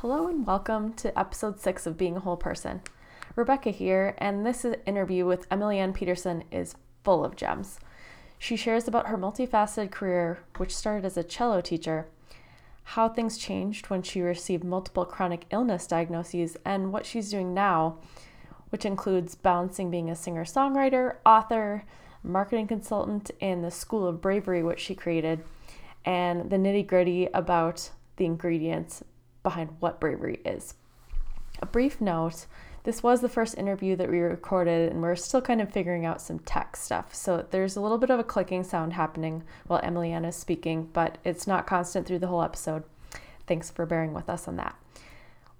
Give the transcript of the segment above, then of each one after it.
Hello and welcome to episode six of Being a Whole Person. Rebecca here, and this interview with Emily Ann Peterson is full of gems. She shares about her multifaceted career, which started as a cello teacher, how things changed when she received multiple chronic illness diagnoses, and what she's doing now, which includes balancing being a singer songwriter, author, marketing consultant, and the School of Bravery, which she created, and the nitty gritty about the ingredients behind what bravery is. A brief note this was the first interview that we recorded, and we're still kind of figuring out some tech stuff. So there's a little bit of a clicking sound happening while Emily Ann is speaking, but it's not constant through the whole episode. Thanks for bearing with us on that.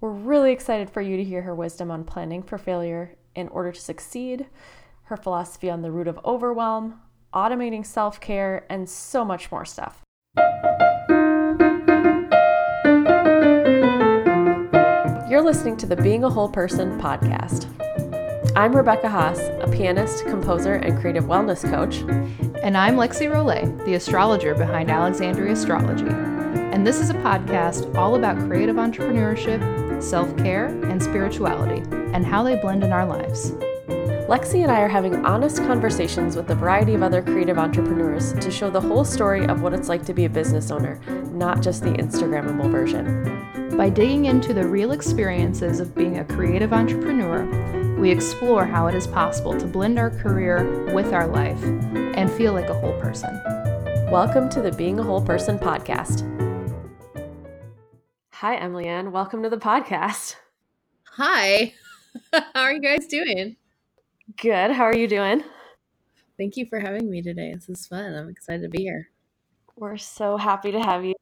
We're really excited for you to hear her wisdom on planning for failure in order to succeed, her philosophy on the root of overwhelm, automating self care, and so much more stuff. You're listening to the Being a Whole Person podcast. I'm Rebecca Haas, a pianist, composer, and creative wellness coach. And I'm Lexi Rollet, the astrologer behind Alexandria Astrology. And this is a podcast all about creative entrepreneurship, self care, and spirituality, and how they blend in our lives. Lexi and I are having honest conversations with a variety of other creative entrepreneurs to show the whole story of what it's like to be a business owner, not just the Instagrammable version. By digging into the real experiences of being a creative entrepreneur, we explore how it is possible to blend our career with our life and feel like a whole person. Welcome to the Being a Whole Person podcast. Hi, Emily Ann. Welcome to the podcast. Hi. How are you guys doing? Good. How are you doing? Thank you for having me today. This is fun. I'm excited to be here. We're so happy to have you.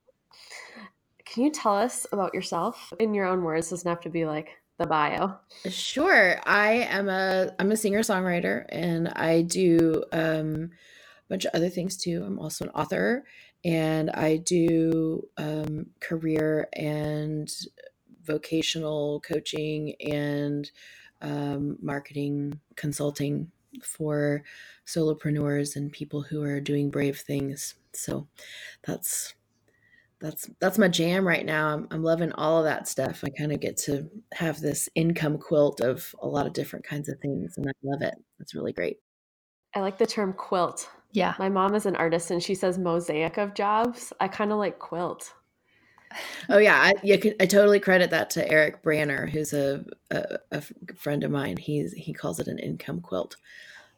Can you tell us about yourself in your own words? Doesn't have to be like the bio. Sure. I am a I'm a singer songwriter and I do um, a bunch of other things too. I'm also an author and I do um, career and vocational coaching and um, marketing consulting for solopreneurs and people who are doing brave things. So that's that's that's my jam right now. I'm, I'm loving all of that stuff. I kind of get to have this income quilt of a lot of different kinds of things, and I love it. It's really great. I like the term quilt. Yeah. My mom is an artist and she says mosaic of jobs. I kind of like quilt. Oh yeah, I, you can, I totally credit that to Eric Branner, who's a, a, a friend of mine. He's he calls it an income quilt.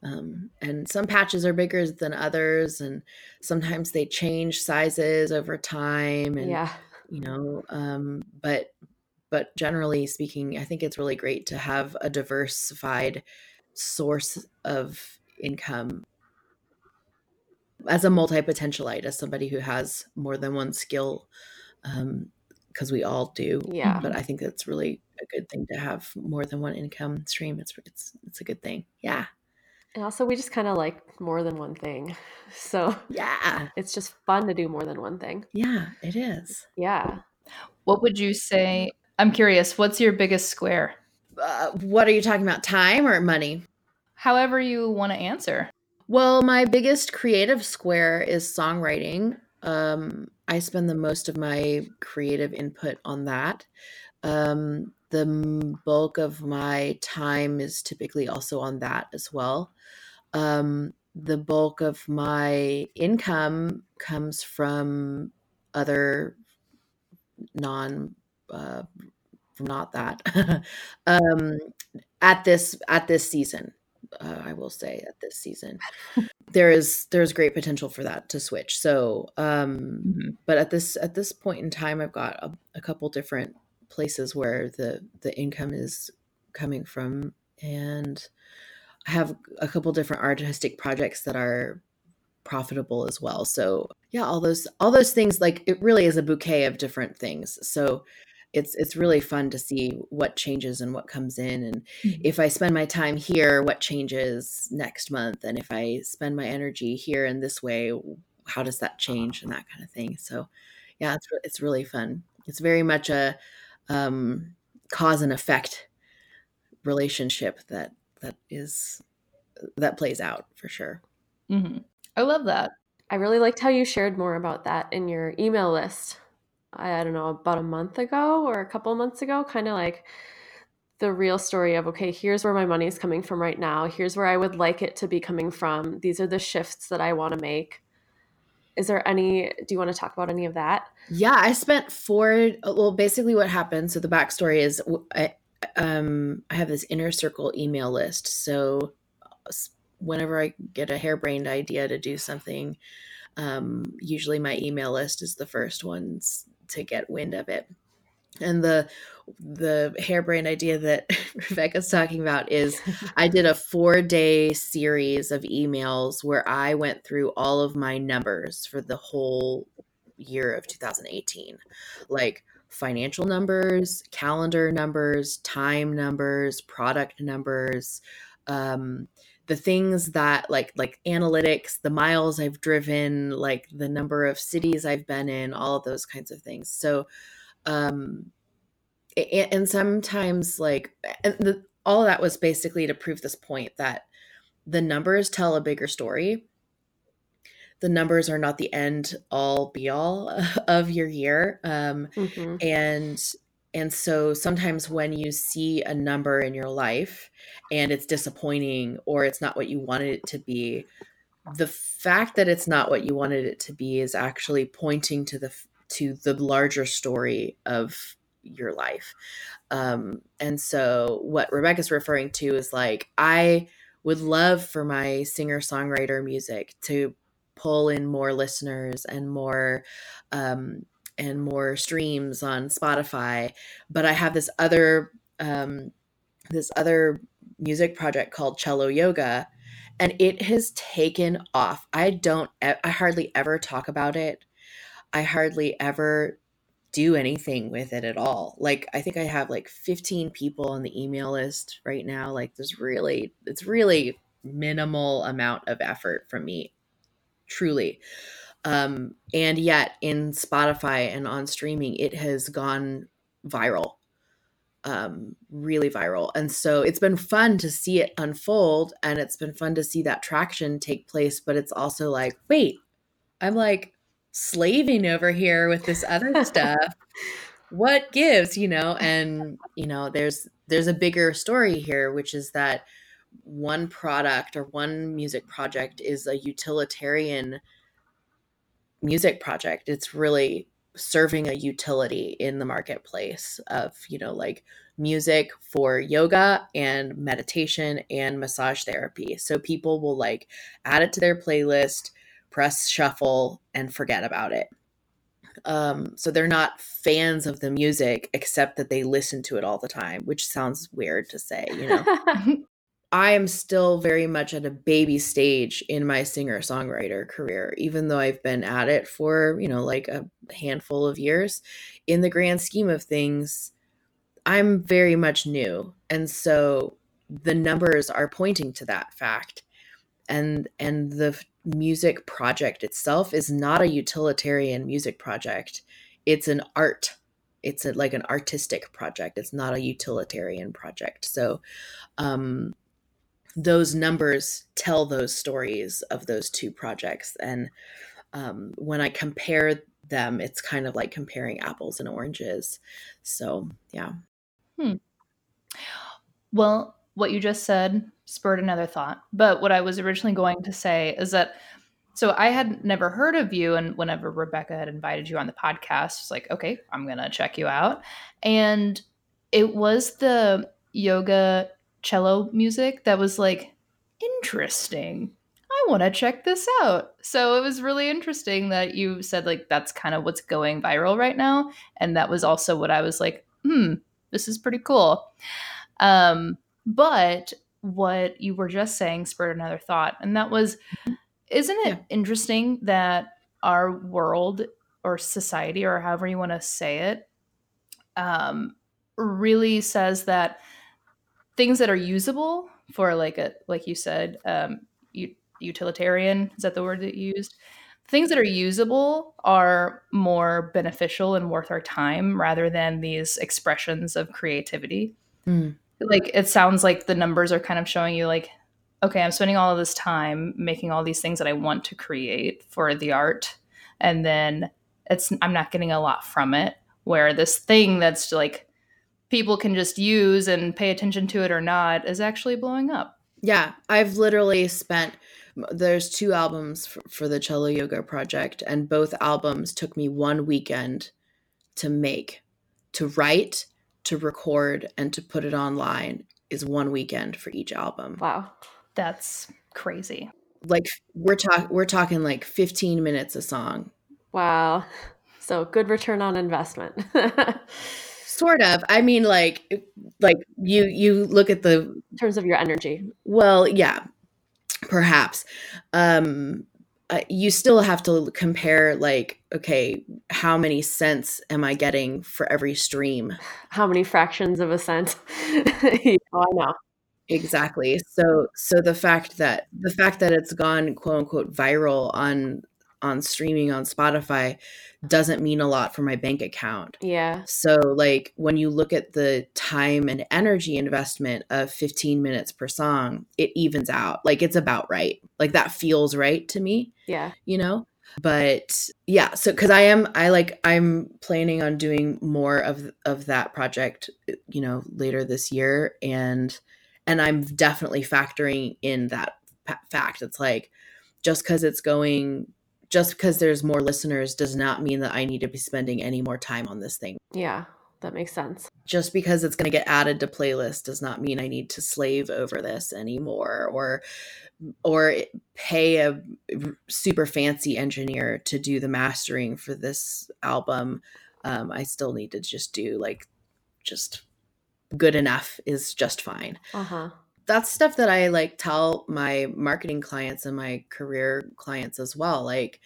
Um, and some patches are bigger than others, and sometimes they change sizes over time. And yeah, you know, um, but but generally speaking, I think it's really great to have a diversified source of income as a multi potentialite, as somebody who has more than one skill, because um, we all do. Yeah. But I think that's really a good thing to have more than one income stream. It's it's it's a good thing. Yeah. And also, we just kind of like more than one thing. So, yeah, it's just fun to do more than one thing. Yeah, it is. Yeah. What would you say? I'm curious, what's your biggest square? Uh, what are you talking about, time or money? However, you want to answer. Well, my biggest creative square is songwriting. Um, I spend the most of my creative input on that. Um, the bulk of my time is typically also on that as well. Um, the bulk of my income comes from other non uh, not that um, at this at this season uh, i will say at this season there is there's great potential for that to switch so um mm-hmm. but at this at this point in time i've got a, a couple different places where the the income is coming from and I have a couple different artistic projects that are profitable as well. So yeah, all those all those things like it really is a bouquet of different things. So it's it's really fun to see what changes and what comes in and mm-hmm. if I spend my time here, what changes next month and if I spend my energy here in this way, how does that change and that kind of thing. So yeah, it's it's really fun. It's very much a um, cause and effect relationship that that is that plays out for sure. Mm-hmm. I love that. I really liked how you shared more about that in your email list. I don't know, about a month ago or a couple months ago, kind of like the real story of okay, here's where my money is coming from right now. Here's where I would like it to be coming from. These are the shifts that I want to make. Is there any do you want to talk about any of that? Yeah, I spent four well basically what happened so the backstory is I um I have this inner circle email list. So whenever I get a harebrained idea to do something, um, usually my email list is the first ones to get wind of it. And the the harebrained idea that Rebecca's talking about is I did a four day series of emails where I went through all of my numbers for the whole year of 2018. Like financial numbers, calendar numbers, time numbers, product numbers, um, the things that like like analytics the miles i've driven like the number of cities i've been in all of those kinds of things so um and, and sometimes like and the, all of that was basically to prove this point that the numbers tell a bigger story the numbers are not the end all be all of your year um mm-hmm. and and so sometimes when you see a number in your life and it's disappointing or it's not what you wanted it to be, the fact that it's not what you wanted it to be is actually pointing to the to the larger story of your life. Um, and so what Rebecca's referring to is like I would love for my singer songwriter music to pull in more listeners and more um, and more streams on Spotify. But I have this other um, this other music project called Cello Yoga, and it has taken off. I don't. I hardly ever talk about it. I hardly ever do anything with it at all. Like I think I have like 15 people on the email list right now. Like there's really it's really minimal amount of effort from me truly. Um, and yet in Spotify and on streaming, it has gone viral, um, really viral. And so it's been fun to see it unfold and it's been fun to see that traction take place. But it's also like, wait, I'm like slaving over here with this other stuff. what gives, you know? And, you know, there's, there's a bigger story here, which is that one product or one music project is a utilitarian music project. It's really serving a utility in the marketplace of, you know, like music for yoga and meditation and massage therapy. So people will like add it to their playlist, press shuffle, and forget about it. Um, so they're not fans of the music except that they listen to it all the time, which sounds weird to say, you know. I am still very much at a baby stage in my singer songwriter career, even though I've been at it for, you know, like a handful of years. In the grand scheme of things, I'm very much new. And so the numbers are pointing to that fact. And and the music project itself is not a utilitarian music project. It's an art it's a, like an artistic project. It's not a utilitarian project. So um those numbers tell those stories of those two projects. And um, when I compare them, it's kind of like comparing apples and oranges. So, yeah. Hmm. Well, what you just said spurred another thought. But what I was originally going to say is that so I had never heard of you, and whenever Rebecca had invited you on the podcast, it's like, okay, I'm gonna check you out. And it was the yoga cello music that was like interesting. I want to check this out. So it was really interesting that you said like that's kind of what's going viral right now and that was also what I was like, "Hmm, this is pretty cool." Um but what you were just saying spurred another thought and that was isn't it yeah. interesting that our world or society or however you want to say it um really says that things that are usable for like a like you said um, utilitarian is that the word that you used things that are usable are more beneficial and worth our time rather than these expressions of creativity mm. Like it sounds like the numbers are kind of showing you like okay i'm spending all of this time making all these things that i want to create for the art and then it's I'm not getting a lot from it. Where this thing that's like people can just use and pay attention to it or not is actually blowing up. Yeah, I've literally spent there's two albums for, for, the cello yoga project and both albums took me one weekend to make to write to record and to put it online is one weekend for each album. Wow. That's crazy. Like we're talking we're talking like 15 minutes a song. Wow. So good return on investment. Sort of. I mean like like you you look at the in terms of your energy. Well yeah perhaps. Um uh, you still have to compare like okay how many cents am i getting for every stream? How many fractions of a cent? Oh, i know. Exactly. So so the fact that the fact that it's gone quote unquote viral on on streaming on Spotify doesn't mean a lot for my bank account. Yeah. So like when you look at the time and energy investment of 15 minutes per song, it evens out. Like it's about right. Like that feels right to me. Yeah. You know? But yeah, so cuz I am I like I'm planning on doing more of of that project, you know, later this year and and I'm definitely factoring in that fact. It's like just cuz it's going just because there's more listeners does not mean that I need to be spending any more time on this thing. Yeah, that makes sense. Just because it's going to get added to playlist does not mean I need to slave over this anymore or or pay a super fancy engineer to do the mastering for this album. Um, I still need to just do like just good enough is just fine. Uh-huh that's stuff that I like tell my marketing clients and my career clients as well. Like,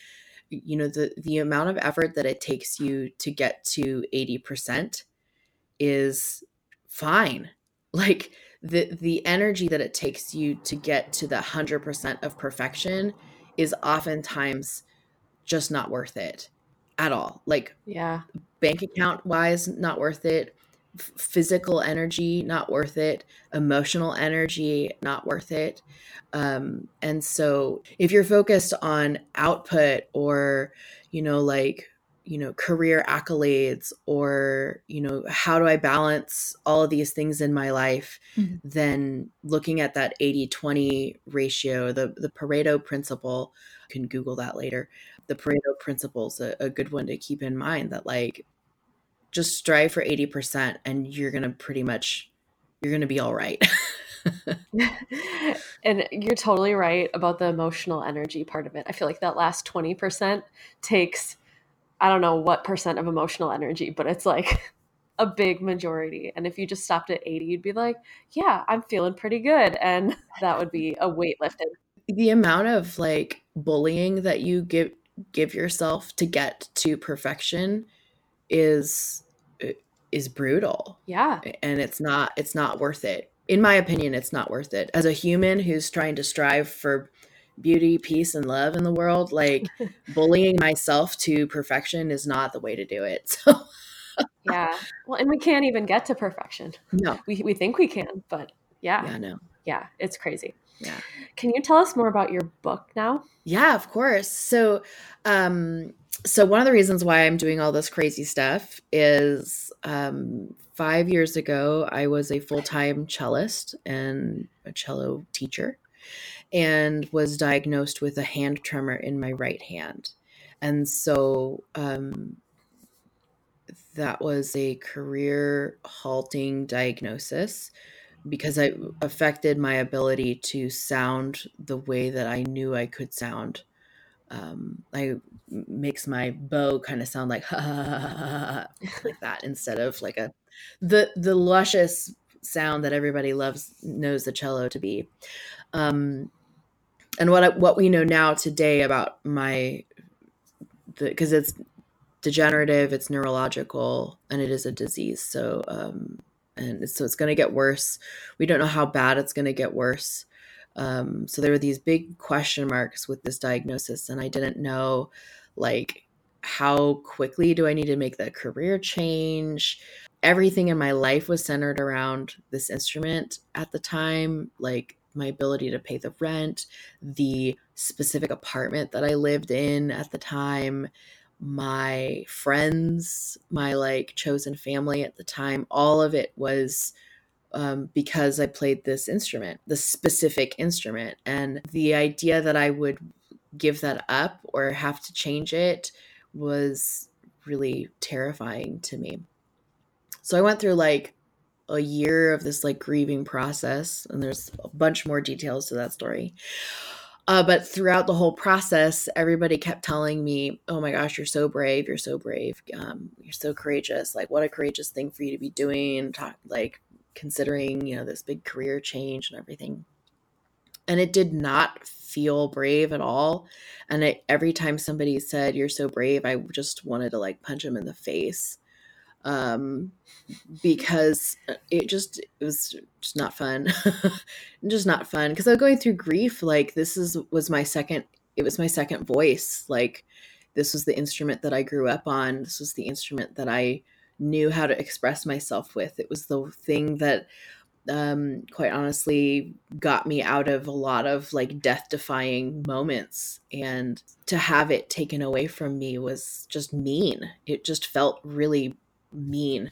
you know, the the amount of effort that it takes you to get to 80% is fine. Like the the energy that it takes you to get to the 100% of perfection is oftentimes just not worth it at all. Like, yeah, bank account wise, not worth it physical energy not worth it. Emotional energy not worth it. Um, and so if you're focused on output or you know like you know career accolades or you know how do i balance all of these things in my life mm-hmm. then looking at that 80-20 ratio the the pareto principle you can google that later. The pareto principle is a, a good one to keep in mind that like just strive for 80% and you're going to pretty much you're going to be all right. and you're totally right about the emotional energy part of it. I feel like that last 20% takes I don't know what percent of emotional energy, but it's like a big majority. And if you just stopped at 80, you'd be like, yeah, I'm feeling pretty good. And that would be a weight lifted. The amount of like bullying that you give give yourself to get to perfection is is brutal. Yeah. And it's not it's not worth it. In my opinion, it's not worth it. As a human who's trying to strive for beauty, peace and love in the world, like bullying myself to perfection is not the way to do it. So Yeah. Well, and we can't even get to perfection. No. We we think we can, but yeah. Yeah, no. Yeah, it's crazy. Yeah. Can you tell us more about your book now? Yeah, of course. So, um, so one of the reasons why I'm doing all this crazy stuff is um, five years ago, I was a full time cellist and a cello teacher and was diagnosed with a hand tremor in my right hand. And so um, that was a career halting diagnosis because it affected my ability to sound the way that I knew I could sound. Um, I makes my bow kind of sound like ha, ha, ha, like that instead of like a the the luscious sound that everybody loves knows the cello to be. Um, and what what we know now today about my because it's degenerative, it's neurological, and it is a disease. So um, and so it's going to get worse. We don't know how bad it's going to get worse. Um, so there were these big question marks with this diagnosis, and I didn't know like how quickly do I need to make the career change. Everything in my life was centered around this instrument at the time, like my ability to pay the rent, the specific apartment that I lived in at the time, my friends, my like chosen family at the time, all of it was um, because I played this instrument, the specific instrument. And the idea that I would give that up or have to change it was really terrifying to me. So I went through like a year of this like grieving process, and there's a bunch more details to that story. Uh, but throughout the whole process, everybody kept telling me, "Oh my gosh, you're so brave! You're so brave! Um, you're so courageous! Like, what a courageous thing for you to be doing! Talk, like, considering you know this big career change and everything." And it did not feel brave at all. And every time somebody said, "You're so brave," I just wanted to like punch them in the face um, because it just it was just not fun, just not fun. Because I was going through grief. Like this is was my second. It was my second voice. Like this was the instrument that I grew up on. This was the instrument that I knew how to express myself with. It was the thing that um quite honestly got me out of a lot of like death defying moments and to have it taken away from me was just mean it just felt really mean.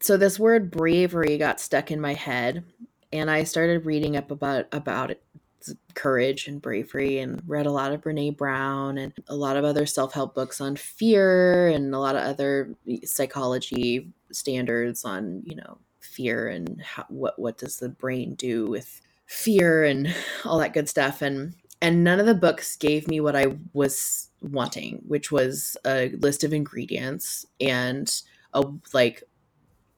So this word bravery got stuck in my head and I started reading up about about it courage and bravery and read a lot of Brene Brown and a lot of other self-help books on fear and a lot of other psychology standards on, you know, fear and how, what what does the brain do with fear and all that good stuff. And and none of the books gave me what I was wanting, which was a list of ingredients and a like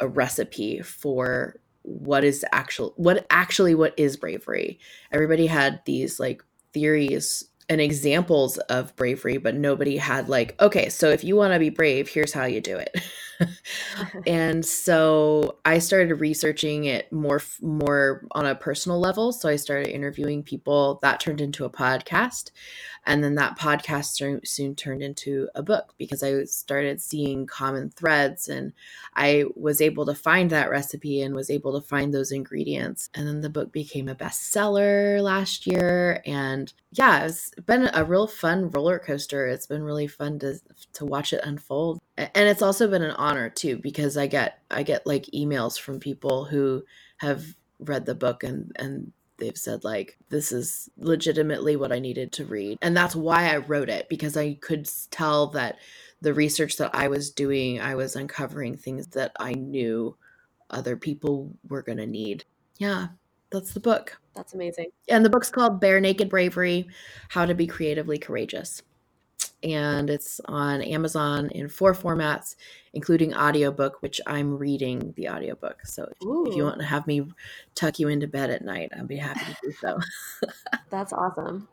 a recipe for what is actual what actually what is bravery. Everybody had these like theories and examples of bravery but nobody had like okay so if you want to be brave here's how you do it and so i started researching it more more on a personal level so i started interviewing people that turned into a podcast and then that podcast soon turned into a book because I started seeing common threads and I was able to find that recipe and was able to find those ingredients. And then the book became a bestseller last year. And yeah, it's been a real fun roller coaster. It's been really fun to to watch it unfold. And it's also been an honor too, because I get I get like emails from people who have read the book and and they've said like this is legitimately what I needed to read. And that's why I wrote it because I could tell that the research that I was doing, I was uncovering things that I knew other people were going to need. Yeah, that's the book. That's amazing. And the book's called Bare Naked Bravery How to Be Creatively Courageous and it's on Amazon in four formats, including audiobook, which I'm reading the audiobook. So Ooh. if you want to have me tuck you into bed at night, I'd be happy to do so. That's awesome.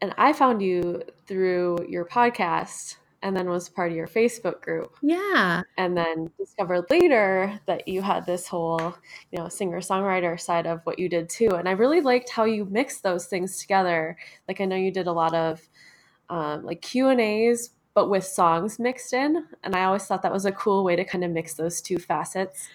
And I found you through your podcast and then was part of your Facebook group. Yeah. And then discovered later that you had this whole, you know, singer-songwriter side of what you did too. And I really liked how you mixed those things together. Like I know you did a lot of um, like Q and A's, but with songs mixed in. And I always thought that was a cool way to kind of mix those two facets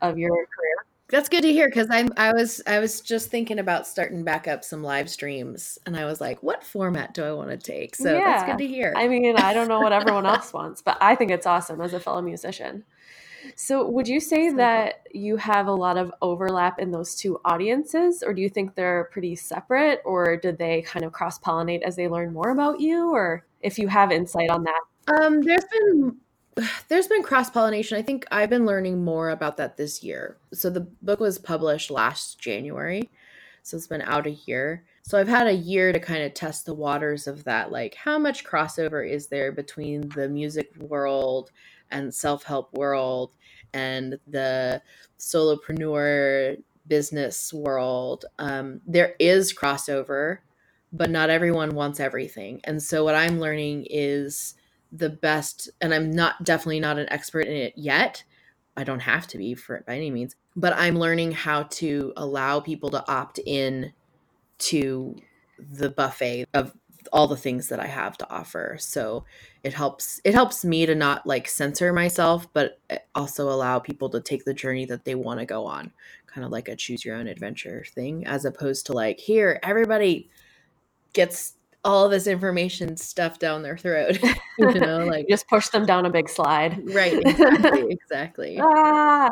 of your career. That's good to hear because I'm I was I was just thinking about starting back up some live streams and I was like, what format do I want to take? So yeah. that's good to hear. I mean, I don't know what everyone else wants, but I think it's awesome as a fellow musician. So, would you say that you have a lot of overlap in those two audiences, or do you think they're pretty separate, or did they kind of cross pollinate as they learn more about you, or if you have insight on that? Um, there's been there's been cross pollination. I think I've been learning more about that this year. So the book was published last January, so it's been out a year. So I've had a year to kind of test the waters of that. Like, how much crossover is there between the music world and self-help world and the solopreneur business world um, there is crossover but not everyone wants everything and so what i'm learning is the best and i'm not definitely not an expert in it yet i don't have to be for it by any means but i'm learning how to allow people to opt in to the buffet of all the things that I have to offer. So it helps it helps me to not like censor myself, but also allow people to take the journey that they want to go on, kind of like a choose your own adventure thing, as opposed to like here everybody gets all this information stuffed down their throat. you know, like just push them down a big slide. Right, exactly, exactly. ah!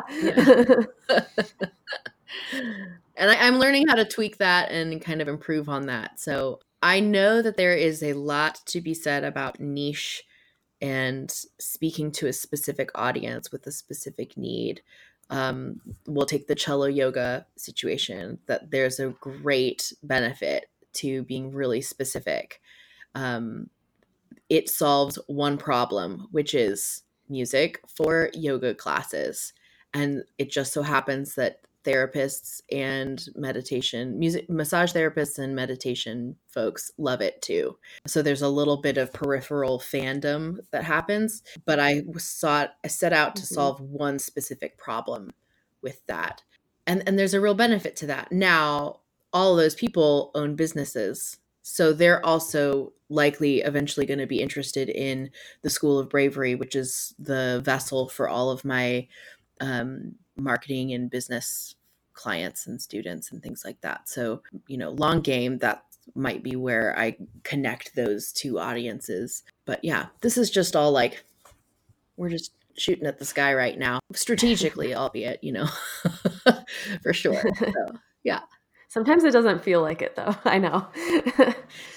and I, I'm learning how to tweak that and kind of improve on that. So I know that there is a lot to be said about niche and speaking to a specific audience with a specific need. Um, we'll take the cello yoga situation, that there's a great benefit to being really specific. Um, it solves one problem, which is music for yoga classes. And it just so happens that therapists and meditation music massage therapists and meditation folks love it too so there's a little bit of peripheral fandom that happens but i sought i set out to mm-hmm. solve one specific problem with that and and there's a real benefit to that now all those people own businesses so they're also likely eventually going to be interested in the school of bravery which is the vessel for all of my um, marketing and business clients and students and things like that. So, you know, long game, that might be where I connect those two audiences. But yeah, this is just all like, we're just shooting at the sky right now, strategically, albeit, you know, for sure. So, yeah. Sometimes it doesn't feel like it though. I know.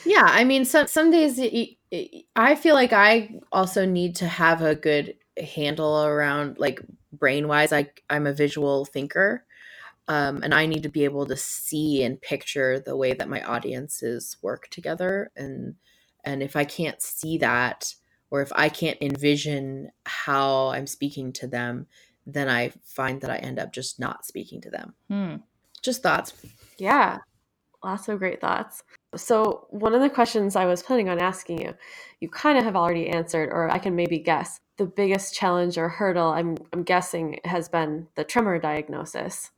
yeah. I mean, some, some days it, it, I feel like I also need to have a good handle around like brain wise. I, I'm a visual thinker um, and I need to be able to see and picture the way that my audiences work together. And and if I can't see that, or if I can't envision how I'm speaking to them, then I find that I end up just not speaking to them. Hmm. Just thoughts. Yeah, lots of great thoughts. So, one of the questions I was planning on asking you, you kind of have already answered, or I can maybe guess. The biggest challenge or hurdle, I'm, I'm guessing, has been the tremor diagnosis.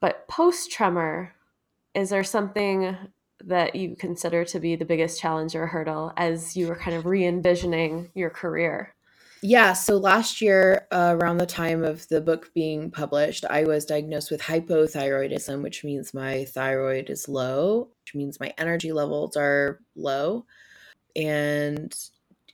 But post tremor, is there something that you consider to be the biggest challenge or hurdle as you were kind of re envisioning your career? Yeah, so last year, uh, around the time of the book being published, I was diagnosed with hypothyroidism, which means my thyroid is low, which means my energy levels are low. And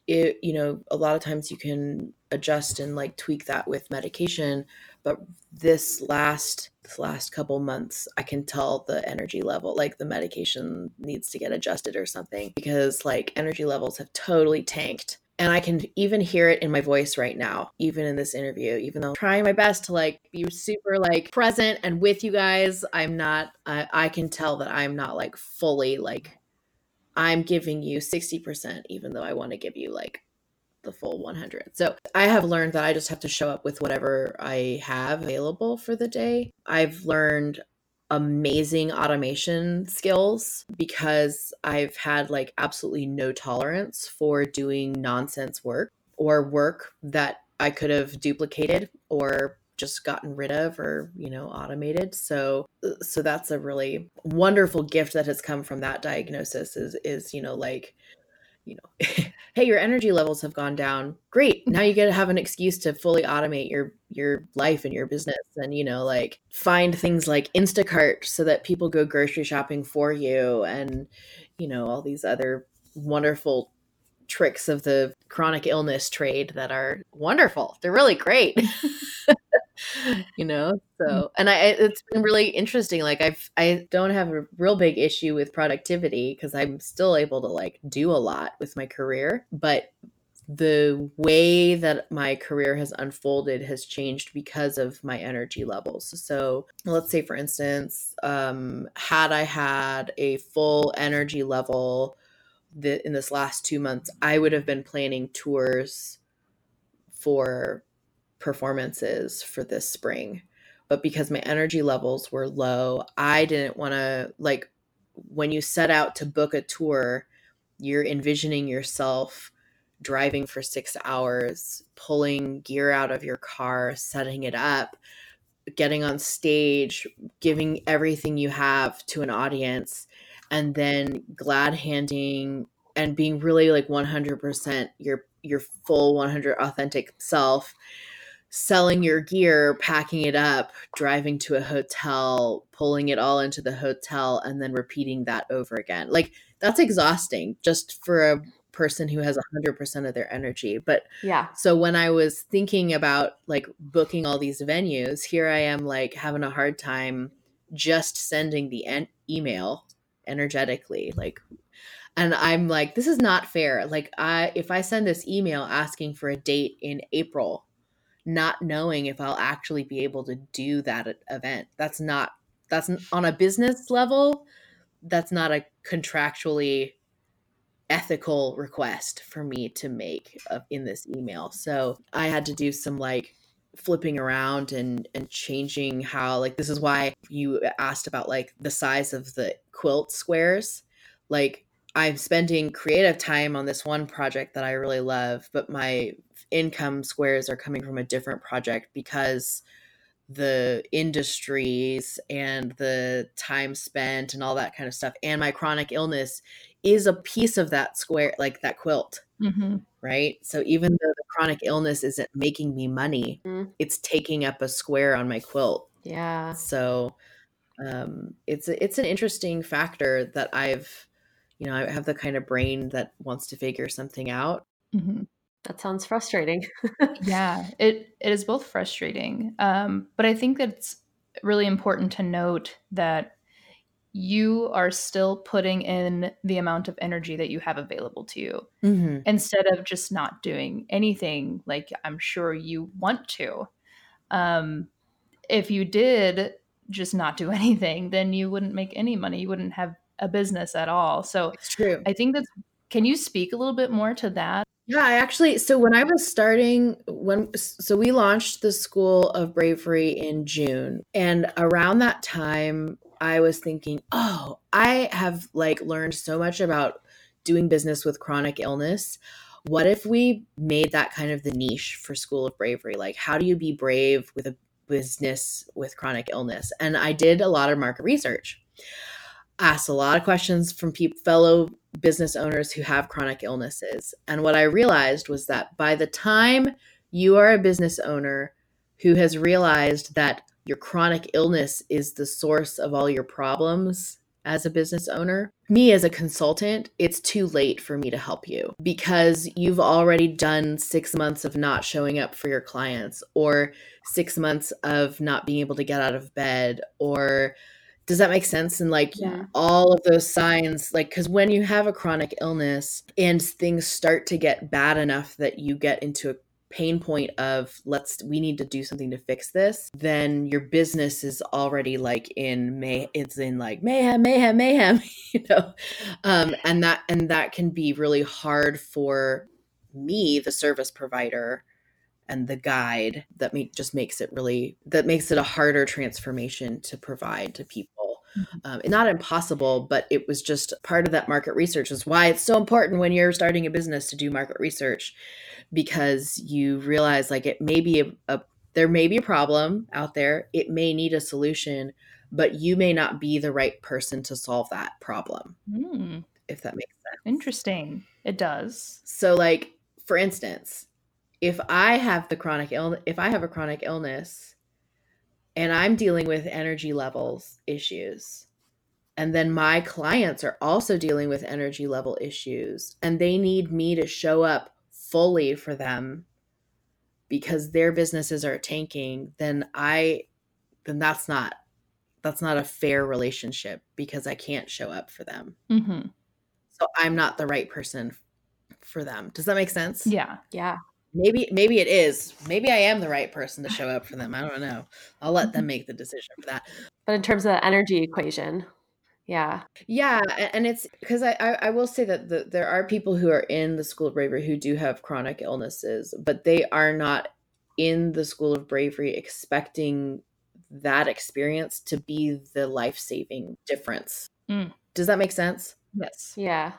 it, you know, a lot of times you can adjust and like tweak that with medication but this last this last couple months i can tell the energy level like the medication needs to get adjusted or something because like energy levels have totally tanked and i can even hear it in my voice right now even in this interview even though i'm trying my best to like be super like present and with you guys i'm not i, I can tell that i'm not like fully like i'm giving you 60% even though i want to give you like the full 100. So I have learned that I just have to show up with whatever I have available for the day. I've learned amazing automation skills because I've had like absolutely no tolerance for doing nonsense work or work that I could have duplicated or just gotten rid of or you know automated. So so that's a really wonderful gift that has come from that diagnosis is is you know like you know, hey, your energy levels have gone down. Great. Mm-hmm. Now you get to have an excuse to fully automate your your life and your business and you know, like find things like Instacart so that people go grocery shopping for you and you know, all these other wonderful tricks of the chronic illness trade that are wonderful. They're really great. you know so mm. and i it's been really interesting like i've i don't have a real big issue with productivity because i'm still able to like do a lot with my career but the way that my career has unfolded has changed because of my energy levels. So, let's say, for instance, um, had I had a full energy level that in this last two months, I would have been planning tours for performances for this spring. But because my energy levels were low, I didn't want to, like, when you set out to book a tour, you're envisioning yourself driving for six hours, pulling gear out of your car, setting it up, getting on stage, giving everything you have to an audience, and then glad handing and being really like 100% your your full 100 authentic self selling your gear, packing it up, driving to a hotel, pulling it all into the hotel, and then repeating that over again. Like that's exhausting just for a person who has 100% of their energy. But Yeah. so when I was thinking about like booking all these venues, here I am like having a hard time just sending the en- email energetically like and I'm like this is not fair. Like I if I send this email asking for a date in April not knowing if I'll actually be able to do that event. That's not that's on a business level that's not a contractually ethical request for me to make in this email. So I had to do some like flipping around and and changing how like this is why you asked about like the size of the quilt squares. Like I'm spending creative time on this one project that I really love, but my income squares are coming from a different project because the industries and the time spent and all that kind of stuff and my chronic illness is a piece of that square like that quilt Mm-hmm. right so even though the chronic illness isn't making me money Mhm. it's taking up a square on my quilt Yeah. so um it's a, it's an interesting factor that i've you know i have the kind of brain that wants to figure something out Mm-hmm. That sounds frustrating. yeah it it is both frustrating um, but i think that it's really important to note that you are still putting in the amount of energy that you have available to you mm-hmm. instead of just not doing anything like i'm sure you want to um, if you did just not do anything then you wouldn't make any money you wouldn't have a business at all so it's true i think that's can you speak a little bit more to that Yeah, I actually so when I was starting when so we launched the School of Bravery in June and around that time I was thinking, "Oh, I have like learned so much about doing business with chronic illness. What if we made that kind of the niche for School of Bravery? Like how do you be brave with a business with chronic illness?" And I did a lot of market research. Asked a lot of questions from fellow business owners who have chronic illnesses. And what I realized was that by the time you are a business owner who has realized that your chronic illness is the source of all your problems as a business owner, me as a consultant, it's too late for me to help you because you've already done six months of not showing up for your clients or six months of not being able to get out of bed or does that make sense? And like Yeah. all of those signs like because when you have a chronic illness and things start to get bad enough that you get into a pain point of let's we need to do something to fix this then your business is already like in may it's in like mayhem mayhem mayhem you know? Um and that and that can be really hard for me the service provider and the guide that make, just makes it really that makes it a harder transformation to provide to people um, and not impossible but it was just part of that market research is why it's so important when you're starting a business to do market research because you realize like it may be a, a there may be a problem out there it may need a solution but you may not be the right person to solve that problem Hmm, if that makes sense. Interesting. It does. So like for instance if i have the chronic illness if i have a chronic illness and i'm dealing with energy levels issues. And then my clients are also dealing with energy level issues and they need me to show up fully for them because their businesses are tanking then i then that's not that's not a fair relationship because i can't show up for them. Hmm so i'm not the right person for them. Does that make sense? Yeah. Yeah. Maybe maybe it is. Maybe i am the right person to show up for them. I don't know. I'll let them make the decision for that. But in terms of the energy equation, yeah. yeah and it's because I, I i will say that the, there are people who are in the school of bravery who do have chronic illnesses but they are not in the school of bravery expecting that experience to be the life-saving difference. Mm. does that make sense? Yes. Yeah.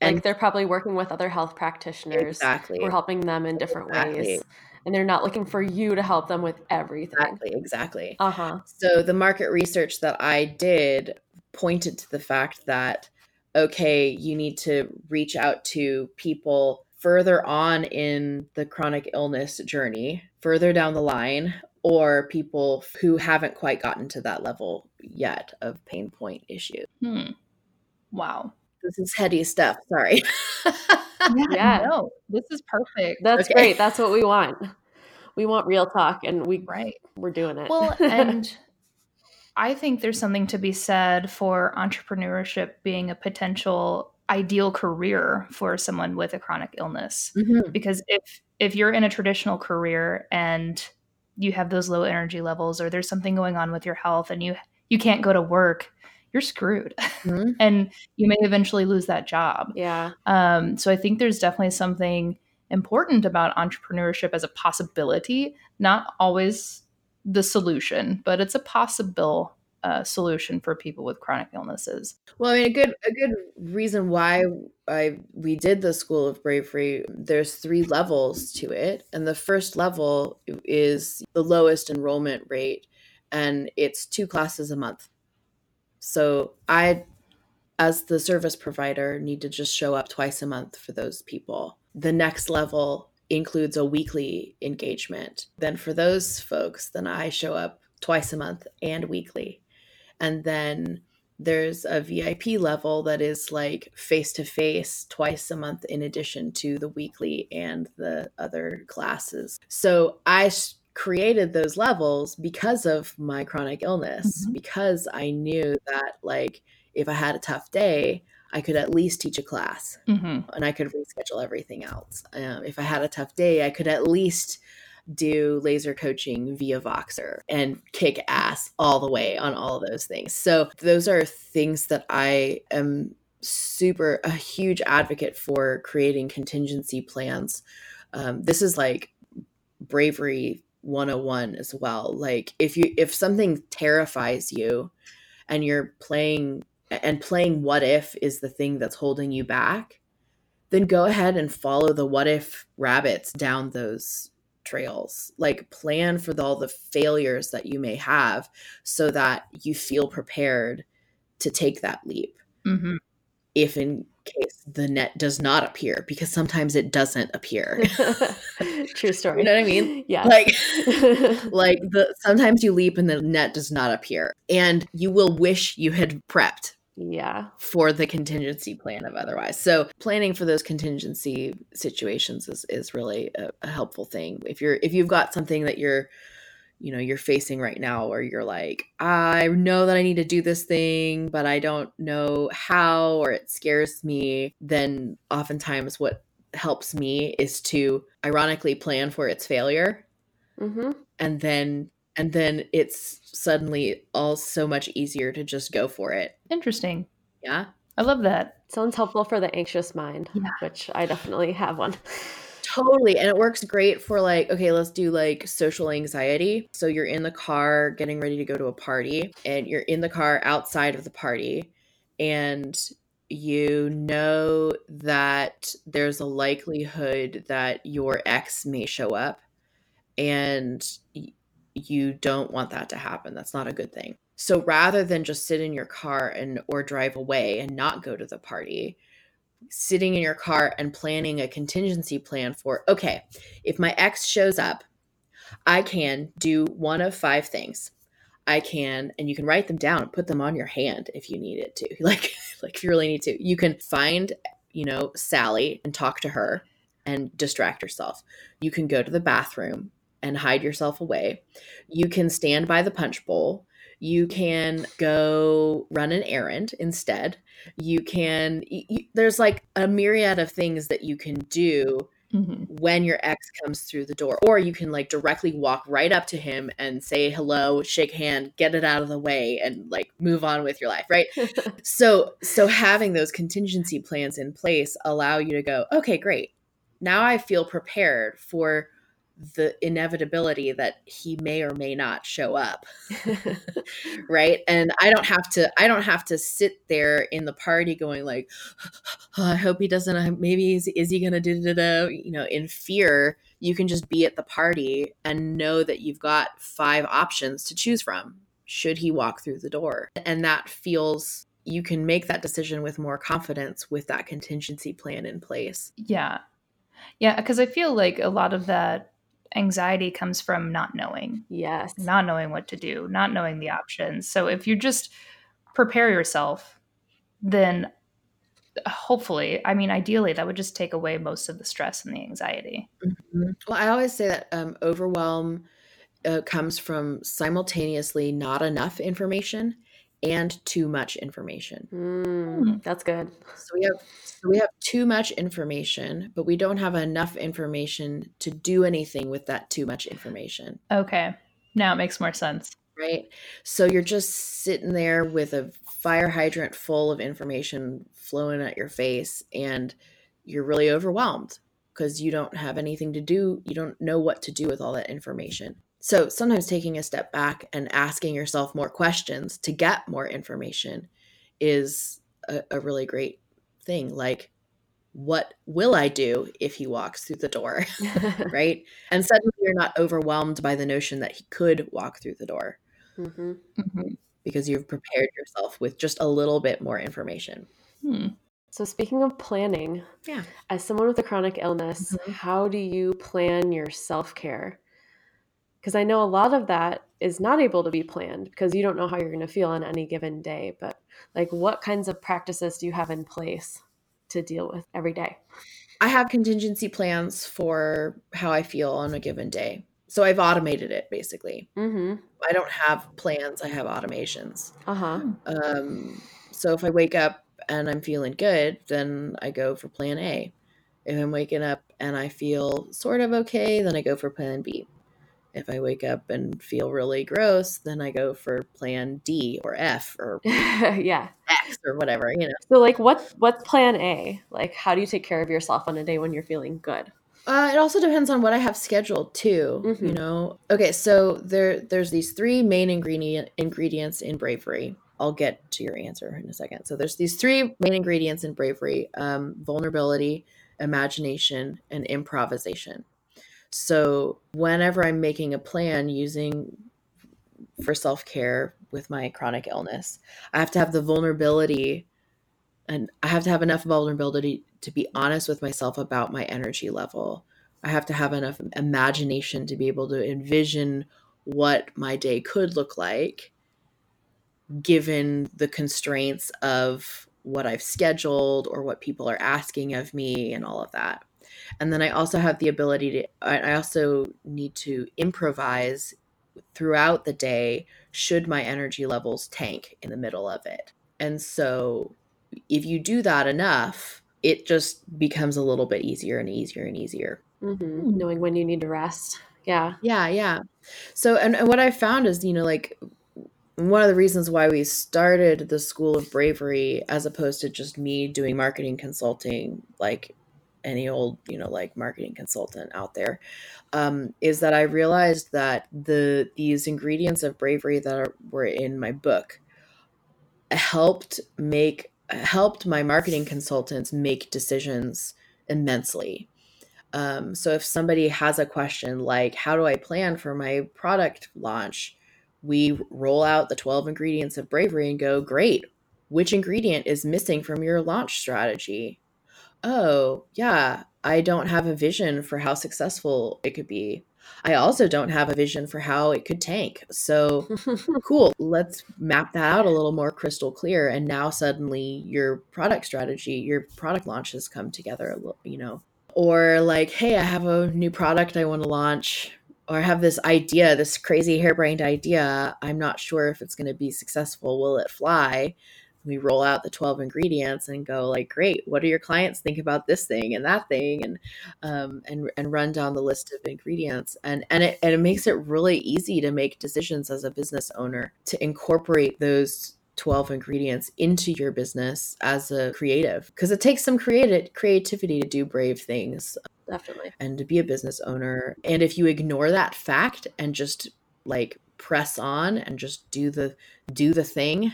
And- like they're probably working with other health practitioners exactly who are helping them in different Exactly. ways. And they're not looking for you to help them with everything. exactly exactly Uh huh. So the market research that I did pointed to the fact that okay, you need to reach out to people further on in the chronic illness journey, further down the line, or people who haven't quite gotten to that level yet of pain point issues. Hmm. Wow. This is heady stuff. Sorry. yeah, Yeah. no, this is perfect. That's Okay. great. That's what we want. We want real talk, and we right. we're doing it. Well, and I think there's something to be said for entrepreneurship being a potential ideal career for someone with a chronic illness. Mhm. Because if if you're in a traditional career and you have those low energy levels or there's something going on with your health and you you can't go to work, you're screwed. Mhm. and you may eventually lose that job. yeah, Um, so I think there's definitely something important about entrepreneurship as a possibility, not always the solution, but it's a possible uh, solution for people with chronic illnesses. Well, I mean, a good a good reason why I we did the School of Bravery. There's three levels to it, and the first level is the lowest enrollment rate, and it's two classes a month. So I, as the service provider, need to just show up twice a month for those people. The next level includes a weekly engagement. Then for those folks, then I show up twice a month and weekly. And then there's a VIP level that is like face to face twice a month in addition to the weekly and the other classes. So I created those levels because of my chronic illness, Mhm. because I knew that like if I had a tough day, I could at least teach a class hmm and I could reschedule everything else. Um, if I had a tough day, I could at least do laser coaching via Voxer and kick ass all the way on all of those things. So those are things that I am super a huge advocate for creating contingency plans. Um, this is like bravery 101 as well. Like if you if something terrifies you and you're playing and playing what if is the thing that's holding you back, then go ahead and follow the what if rabbits down those trails. Like plan for the, all the failures that you may have so that you feel prepared to take that leap hmm if in case the net does not appear because sometimes it doesn't appear. true story. you know what I mean? Yeah. Like like the sometimes you leap and the net does not appear and you will wish you had prepped yeah. for the contingency plan of otherwise. So planning for those contingency situations is, is really a, a helpful thing. If you're if you've got something that you're you know you're facing right now or you're like I know that I need to do this thing but I don't know how or it scares me then oftentimes what helps me is to ironically plan for its failure Mm-hmm. and then and then it's suddenly all so much easier to just go for it. Interesting. Yeah. I love that. Sounds helpful for the anxious mind, Yeah. which I definitely have one. Totally. And it works great for like, okay, let's do like social anxiety. So you're in the car getting ready to go to a party, and you're in the car outside of the party, and you know that there's a likelihood that your ex may show up, and you don't want that to happen. That's not a good thing. So rather than just sit in your car and or drive away and not go to the party, sitting in your car and planning a contingency plan for okay, if my ex shows up, I can do one of five things. I can, and you can write them down and put them on your hand if you need it to. Like, like if you really need to, you can find, you know, Sally and talk to her and distract yourself. You can go to the bathroom and hide yourself away. You can stand by the punch bowl. You can go run an errand instead. You can y- y- there's like a myriad of things that you can do hmm when your ex comes through the door or you can like directly walk right up to him and say hello shake hand get it out of the way and like move on with your life right? So so having those contingency plans in place allow you to go okay great. Now i feel prepared for the inevitability that he may or may not show up right and i don't have to i don't have to sit there in the party going like oh, i hope he doesn't uh, maybe is, is he gonna do da you know in fear you can just be at the party and know that you've got five options to choose from should he walk through the door and that feels you can make that decision with more confidence with that contingency plan in place Yeah. Yeah. Because I feel like a lot of that anxiety comes from not knowing, yes. not knowing what to do, not knowing the options. So if you just prepare yourself, then hopefully, I mean, ideally, that would just take away most of the stress and the anxiety. Mm-hmm. Well, I always say that um, overwhelm uh, comes from simultaneously not enough information and too much information. Mm, that's good. So we have so we have too much information, but we don't have enough information to do anything with that too much information. Okay. Now it makes more sense. Right? So you're just sitting there with a fire hydrant full of information flowing at your face and you're really overwhelmed because you don't have anything to do, you don't know what to do with all that information. So sometimes taking a step back and asking yourself more questions to get more information is a, a really great thing. Like, what will I do if he walks through the door? right. And suddenly you're not overwhelmed by the notion that he could walk through the door mm-hmm. Mm-hmm. because you've prepared yourself with just a little bit more information. Hmm. So, speaking of planning, yeah, as someone with a chronic illness, mm-hmm. how do you plan your self care? Because I know a lot of that is not able to be planned because you don't know how you're going to feel on any given day. But like, what kinds of practices do you have in place to deal with every day? I have contingency plans for how I feel on a given day. So I've automated it basically. Mm-hmm. I don't have plans, I have automations. Uh huh. Um, so if I wake up and I'm feeling good, then I go for plan A. If I'm waking up and I feel sort of okay, then I go for plan B. If I wake up and feel really gross, then I go for plan D or F or yeah, X or whatever, you know. So like what what's plan A? Like how do you take care of yourself on a day when you're feeling good? Uh, it also depends on what I have scheduled too. Mm-hmm. You know. Okay, so there there's these three main ingredient ingredients in bravery. I'll get to your answer in a second. So there's these three main ingredients in bravery: um, vulnerability, imagination, and improvisation. So whenever I'm making a plan using for self care with my chronic illness, I have to have the vulnerability and I have to have enough vulnerability to be honest with myself about my energy level. I have to have enough imagination to be able to envision what my day could look like given the constraints of what I've scheduled or what people are asking of me and all of that and then i also have the ability to i also need to improvise throughout the day should my energy levels tank in the middle of it. And so if you do that enough it just becomes a little bit easier and easier and easier. Mm-hmm. knowing when you need to rest. Yeah. Yeah yeah. So and, and what i found is you know like one of the reasons why we started the school of bravery as opposed to just me doing marketing consulting like any old you know like marketing consultant out there um, is that i realized that the these ingredients of bravery that are, were in my book helped make helped my marketing consultants make decisions immensely. Um, so if somebody has a question like how do i plan for my product launch? we roll out the 12 ingredients of bravery and go great. Which ingredient is missing from your launch strategy oh, yeah, I don't have a vision for how successful it could be. I also don't have a vision for how it could tank. So cool. Let's map that out a little more crystal clear. And now suddenly your product strategy, your product launches come together, a little, you know. Or like, hey, I have a new product I want to launch, or I have this idea, this crazy harebrained idea. I'm not sure if it's going to be successful. Will it fly? We roll out the 12 ingredients and go like great what do your clients think about this thing and that thing? and um, and and run down the list of ingredients. And and it, and it makes it really easy to make decisions as a business owner to incorporate those 12 ingredients into your business as a creative. Because it takes some creative creativity to do brave things definitely. and to be a business owner. And if you ignore that fact and just like press on and just do the do the thing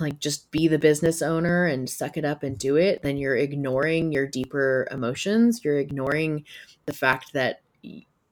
like just be the business owner and suck it up and do it, then you're ignoring your deeper emotions. You're ignoring the fact that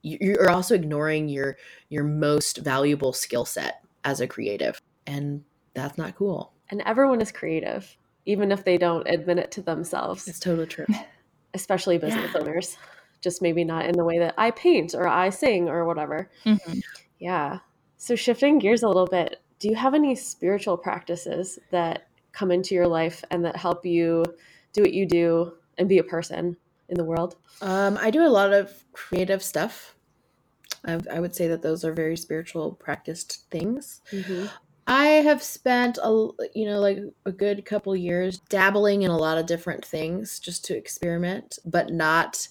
you're also ignoring your your most valuable skill set as a creative. And that's not cool. And everyone is creative, even if they don't admit it to themselves. It's totally true. Especially business yeah. owners. Just maybe not in the way that I paint or I sing or whatever. Mm-hmm. Yeah. So shifting gears a little bit, do you have any spiritual practices that come into your life and that help you do what you do and be a person in the world? Um, I do a lot of creative stuff. I, I would say that those are very spiritual practiced things. Mm-hmm. I have spent a you know like a good couple years dabbling in a lot of different things just to experiment, but not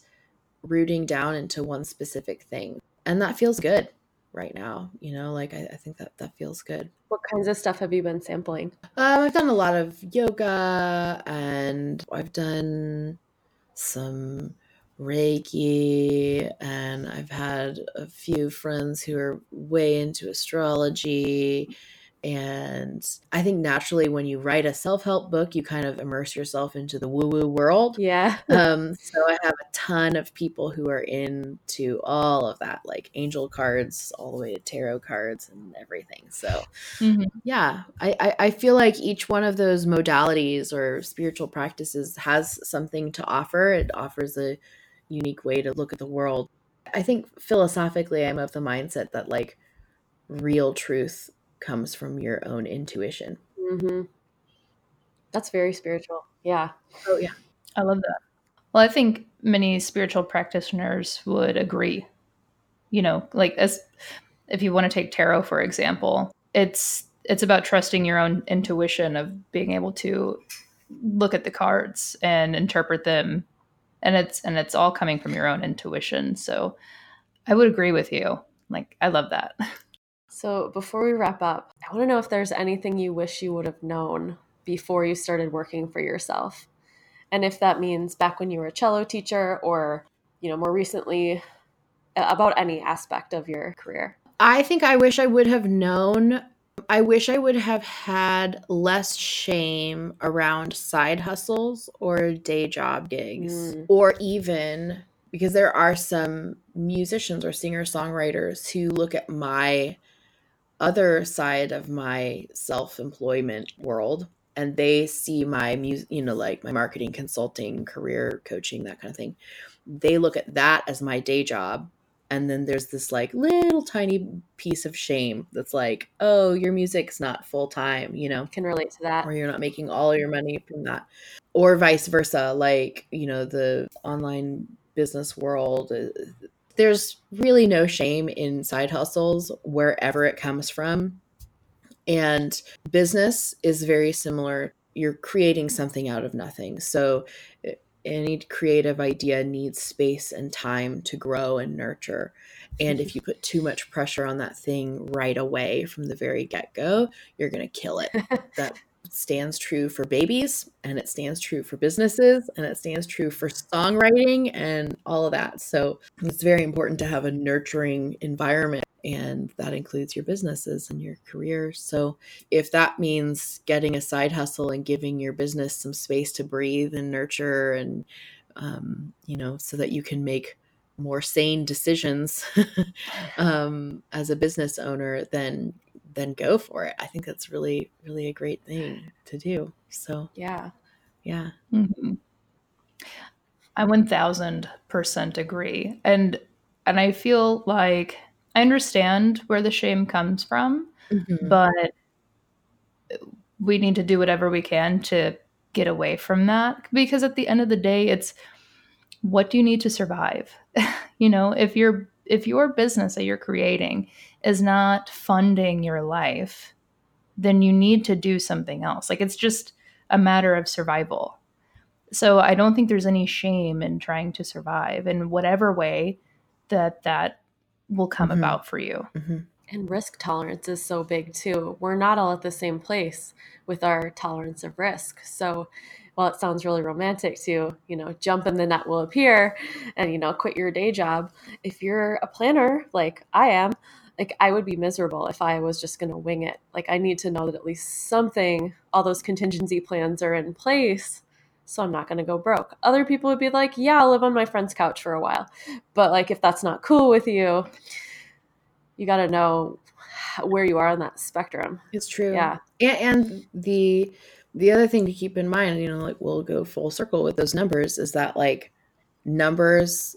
rooting down into one specific thing, and that feels good right now. You know, like I, I think that that feels good. What kinds of stuff have you been sampling? Um, I've done a lot of yoga, and I've done some Reiki, and I've had a few friends who are way into astrology. And I think naturally, when you write a self help book, you kind of immerse yourself into the woo woo world. Yeah. um, so I have a ton of people who are into all of that, like angel cards, all the way to tarot cards and everything. So, Mhm. yeah, I, I, I feel like each one of those modalities or spiritual practices has something to offer. It offers a unique way to look at the world. I think philosophically, I'm of the mindset that like real truth comes from your own intuition. Mm-hmm. That's very spiritual. Yeah. Oh, yeah. I love that. Well, I think many spiritual practitioners would agree. You know, like as if you want to take tarot for example, it's it's about trusting your own intuition of being able to look at the cards and interpret them and it's and it's all coming from your own intuition. So I would agree with you. Like I love that. So before we wrap up, I want to know if there's anything you wish you would have known before you started working for yourself. And if that means back when you were a cello teacher or, you know, more recently about any aspect of your career. I think I wish I would have known. I wish I would have had less shame around side hustles or day job gigs, Mm. or even because there are some musicians or singer songwriters who look at my other side of my self employment world and they see my music, you know, like my marketing consulting, career coaching, that kind of thing. They look at that as my day job and then there's this like little tiny piece of shame that's like oh your music's not full time you know Can relate to that. or you're not making all your money from that or vice versa like you know the online business world uh, there's really no shame in side hustles wherever it comes from. And business is very similar. You're creating something out of nothing. So uh, any creative idea needs space and time to grow and nurture. And if you put too much pressure on that thing right away from the very get-go you're going to kill it. That stands true for babies and it stands true for businesses and it stands true for songwriting and all of that. So it's very important to have a nurturing environment and that includes your businesses and your career. So if that means getting a side hustle and giving your business some space to breathe and nurture and um, you know so that you can make more sane decisions um, as a business owner then then go for it i think that's really really a great thing to do so Yeah. yeah Mhm. I 1000% agree. And and I feel like I understand where the shame comes from, Mhm. but we need to do whatever we can to get away from that because at the end of the day it's what do you need to survive? you know, if your if your business that you're creating is not funding your life, then you need to do something else. Like it's just a matter of survival. So I don't think there's any shame in trying to survive in whatever way that that will come Mhm. about for you. Mhm. And risk tolerance is so big too. We're not all at the same place with our tolerance of risk. So while it sounds really romantic to, you know, jump in the net will appear and, you know, quit your day job, if you're a planner like I am, like I would be miserable if I was just going to wing it. Like I need to know that at least something, all those contingency plans are in place. So I'm not going to go broke. Other people would be like, yeah, I'll live on my friend's couch for a while. But like if that's not cool with you, you got to know where you are on that spectrum. it's true Yeah. and, and the the other thing to keep in mind you know like we'll go full circle with those numbers is that like numbers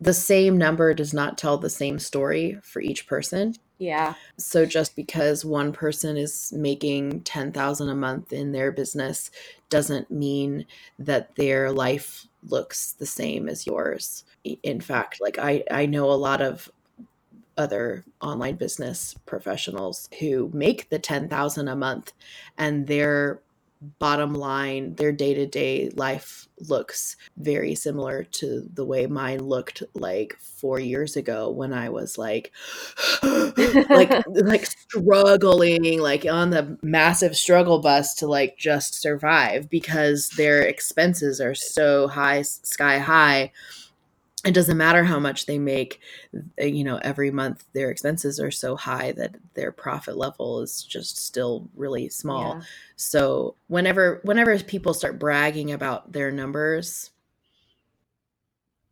the same number does not tell the same story for each person Yeah. So just because one person is making 10,000 a month in their business doesn't mean that their life looks the same as yours. In fact, like I I know a lot of other online business professionals who make the 10,000 a month and their bottom line, their day to day life looks very similar to the way mine looked like four years ago when I was like, like, like struggling, like on the massive struggle bus to like just survive because their expenses are so high, sky high it doesn't matter how much they make uh, you know every month their expenses are so high that their profit level is just still really small. Yeah. so whenever whenever people start bragging about their numbers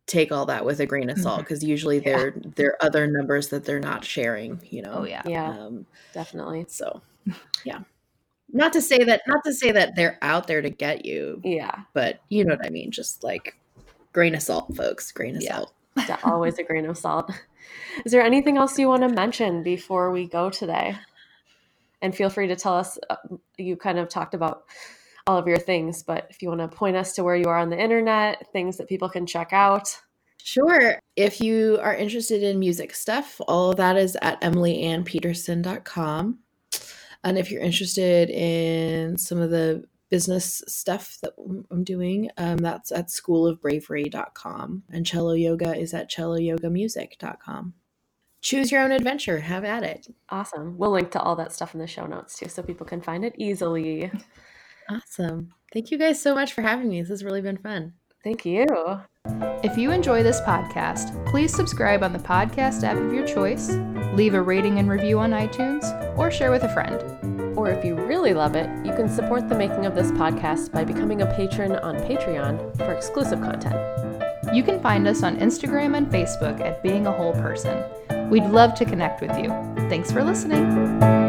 take all that with a grain of salt because mm-hmm. usually yeah. they're they're other numbers that they're not sharing you know? Oh yeah. Yeah. Um, definitely. so yeah. Not to say that not to say that they're out there to get you yeah. but you know what i mean? Just like grain of salt, folks. Grain of yeah. salt. Always a grain of salt. Is there anything else you want to mention before we go today? And feel free to tell us. Uh, you kind of talked about all of your things, but if you want to point us to where you are on the internet, things that people can check out. Sure. If you are interested in music stuff, all of that is at emilyannpeterson.com. And if you're interested in some of the business stuff that I'm doing. Um, that's at schoolofbravery.com. And cello yoga is at celloyogamusic.com. Choose your own adventure. Have at it. Awesome. We'll link to all that stuff in the show notes too so people can find it easily. Awesome. Thank you guys so much for having me. This has really been fun. Thank you. If you enjoy this podcast, please subscribe on the podcast app of your choice, leave a rating and review on iTunes, or share with a friend. Or if you really love it, you can support the making of this podcast by becoming a patron on Patreon for exclusive content. You can find us on Instagram and Facebook at Being a Whole Person. We'd love to connect with you. Thanks for listening.